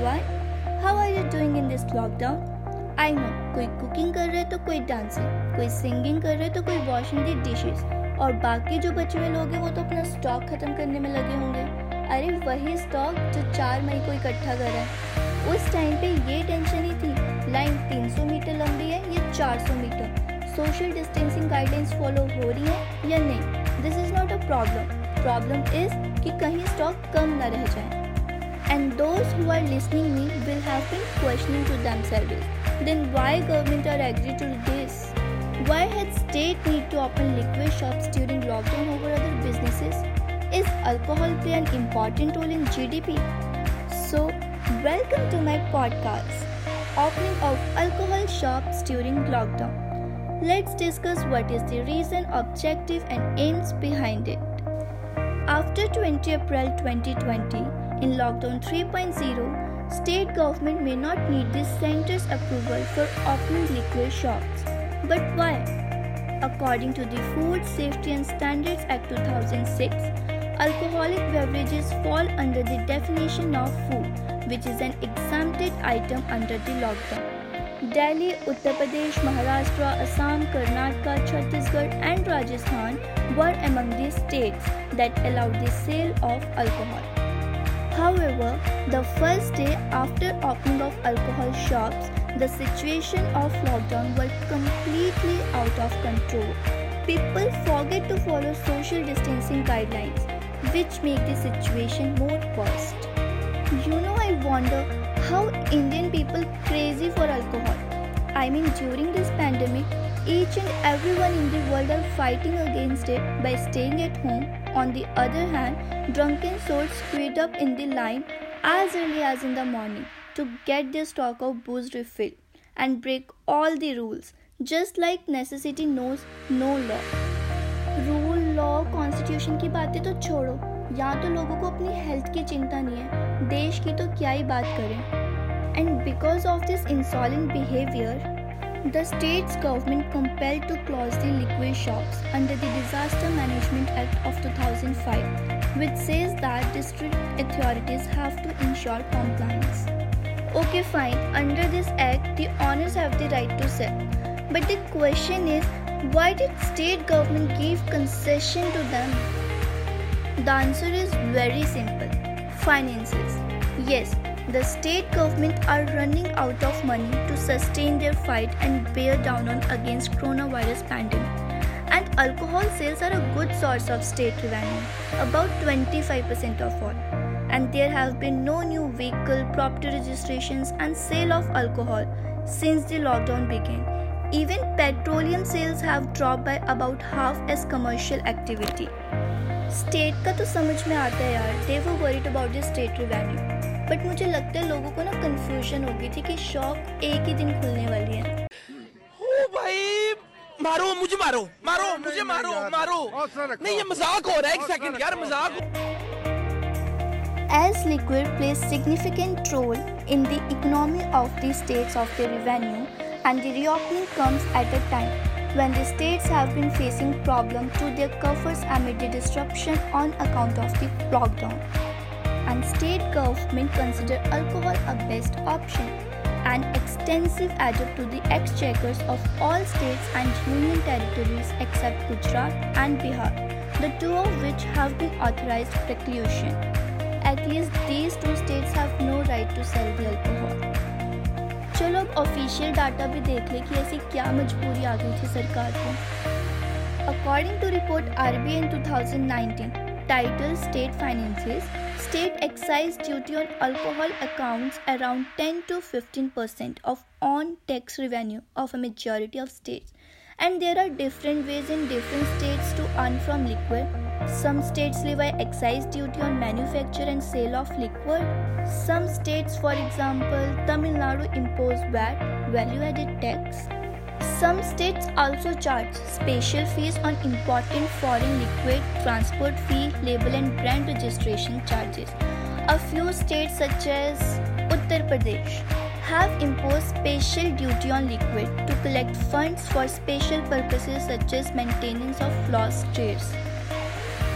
everyone. How are you doing in this lockdown? I know, कोई cooking कर रहे तो कोई डांसिंग कोई सिंगिंग कर रहे तो कोई वॉशिंग दी डिशेस और बाकी जो बचे हुए लोग हैं वो तो अपना स्टॉक खत्म करने में लगे होंगे। अरे वही स्टॉक जो चार मई को इकट्ठा कर रहा है। उस टाइम पे ये टेंशन ही थी लाइन 300 मीटर लंबी है, या 400 metre. Social distancing guidelines follow हो रही है या नहीं? This is not a problem problem is कि कहीं स्टॉक कम ना रह जाए। And those who are listening me will have been questioning to themselves then why government are agree to this? Why had state need to open liquor shops during lockdown over other businesses? Is alcohol play an important role in gdp so welcome to my podcast opening of alcohol shops during lockdown. Let's discuss what is the reason objective and aims behind it. After 20 april 2020 in Lockdown 3.0, state government may not need this center's approval for opening liquor shops. But why? According to the Food Safety and Standards Act 2006, alcoholic beverages fall under the definition of food, which is an exempted item under the lockdown. Delhi, Uttar Pradesh, Maharashtra, Assam, Karnataka, Chhattisgarh, and Rajasthan were among the states that allowed the sale of alcohol. However, the first day after opening of alcohol shops, the situation of lockdown was completely out of control. People forget to follow social distancing guidelines, which make the situation more worse. You know, I wonder how Indian people crazy for alcohol. I mean, during this pandemic, each and everyone in the world are fighting against it by staying at home. On the other hand, drunken souls queued up in the line as early as in the morning to get their stock of booze refilled and break all the rules, just like necessity knows no law. Rule law constitution की बातें तो छोड़ो यहाँ तो लोगों को अपनी health की चिंता नहीं है देश की तो क्या ही बात करें and because of this insolent behaviour the state's government compelled to close the liquor shops under the Disaster Management Act of 2005, which says that district authorities have to ensure compliance. Okay, fine, under this act, the owners have the right to sell. But the question is, why did state government give concession to them? The answer is very simple. Finances. Yes, the state government are running out of money to sustain their fight and bear down on against coronavirus pandemic. And alcohol sales are a good source of state revenue, about 25% of all. And there have been no new vehicle property registrations and sale of alcohol since the lockdown began. Even petroleum sales have dropped by about half as commercial activity. State का तो समझ में आता है यार दे वो worried about the state revenue But मुझे लगता है लोगों को ना कंफ्यूजन हो गई थी कि शॉप एक ही दिन खुलने वाली है। ओ भाई मारो मुझे मारो मारो मुझे मारो मारो। नहीं ये मज़ाक हो रहा है एक सेकंड यार मज़ाक as liquor plays significant role in the economy of the states of the revenue and the reopening comes at a time when the states have been facing problem to their coffers amid the disruption on account of the lockdown. And state government consider alcohol a best option an extensive added to the exchequers of all states and union territories except Gujarat and Bihar, the two of which have been authorized preclusion. At least these two states have no right to sell the alcohol. चलो अब official data भी देख ले कि ऐसी क्या मजबूरी आ गई थी सरकार को according to report R be in 2019 State Finances, state excise duty on alcohol accounts around 10 to 15 percent of on tax revenue of a majority of states. And there are different ways in different states to earn from liquor. Some states levy excise duty on manufacture and sale of liquor. Some states, for example, Tamil Nadu impose VAT, value added tax. Some states also charge special fees on importing foreign liquid, transport fee, label and brand registration charges. A few states such as Uttar Pradesh have imposed special duty on liquid to collect funds for special purposes such as maintenance of lost trades.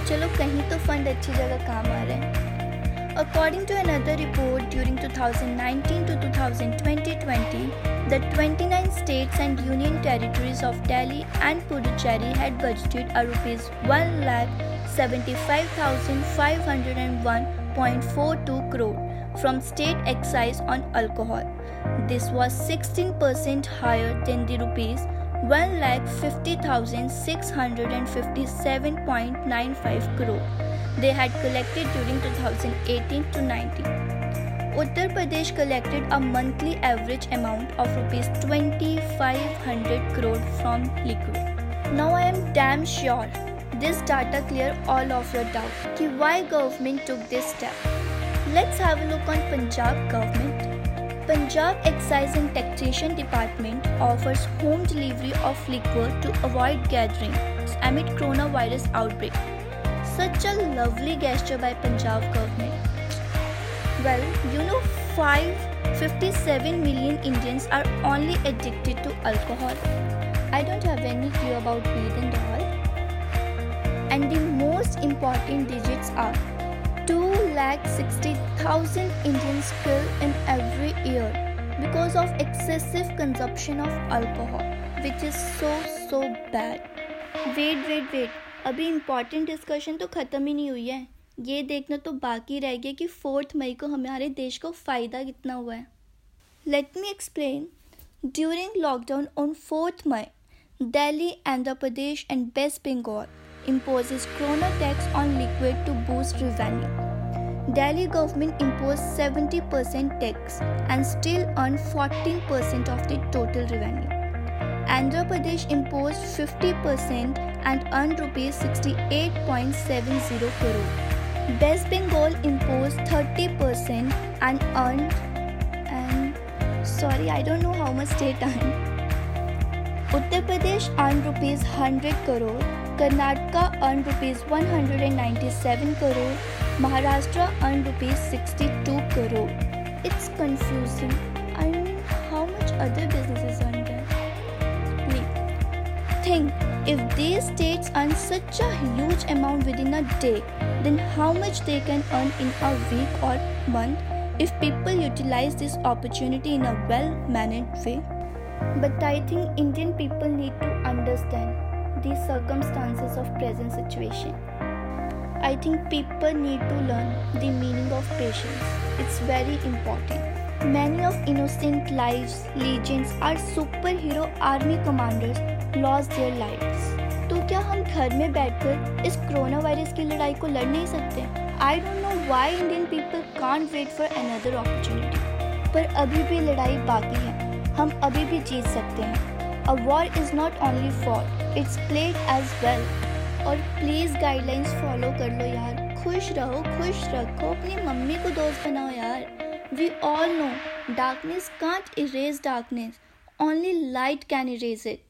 चलो कहीं तो fund अच्छी जगह काम आ रहे हैं According to another report, during 2019 to 2020, the 29 states and union territories of Delhi and Puducherry had budgeted a rupees 1,75,501.42 crore from state excise on alcohol. This was 16% higher than the rupees 1,50,657.95 crore they had collected during 2018 to 19. Uttar Pradesh collected a monthly average amount of rupees 2500 crore from liquor. Now I am damn sure this data clear all of your doubt ki why government took this step. Let's have a look on Punjab government. Punjab Excise and Taxation Department offers home delivery of liquor to avoid gatherings amid coronavirus outbreak. Such a lovely gesture by Punjab government. Well, you know 557 million Indians are only addicted to alcohol. I don't have any clue about weed and all. And the most important digits are 2,60,000 Indians killed in every year because of excessive consumption of alcohol, which is so so bad. Wait, wait, wait. अभी important discussion तो ख़त्म ही नहीं हुई है ये देखना तो बाकी रह गया कि फोर्थ मई को हमारे देश को फ़ायदा कितना हुआ है let me explain during lockdown on fourth May Delhi Andhra Pradesh and West Bengal imposes corona tax on liquid to boost revenue. Delhi government imposed 70% tax and still earned 14% of the total revenue. Andhra Pradesh imposed 50% and earned rupees 68.70 crore. West Bengal imposed 30% and earned and sorry I don't know how much state earned. Uttar Pradesh earned rupees 100 crore Karnataka earned rupees 197 crore, Maharashtra earned rupees 62 crore. It's confusing. I mean, how much other businesses earn? Think if these states earn such a huge amount within a day, then how much they can earn in a week or month if people utilize this opportunity in a well managed way. But I think Indian people need to understand the circumstances of present situation. I think people need to learn the meaning of patience. It's very important. Many of innocent lives, legends, our superhero army commanders lost their lives. तो क्या हम घर में बैठकर इस corona virus की लड़ाई को लड़ नहीं सकते? I don't know why Indian people can't wait for another opportunity पर अभी भी लड़ाई बाकी है। हम अभी भी जीत सकते हैं। A war is not only for it's played as well और प्लीज़ गाइडलाइंस फॉलो कर लो यार। खुश रहो, खुश रखो। अपनी मम्मी को दोस्त बनाओ यार। We all know darkness can't erase darkness only light can erase it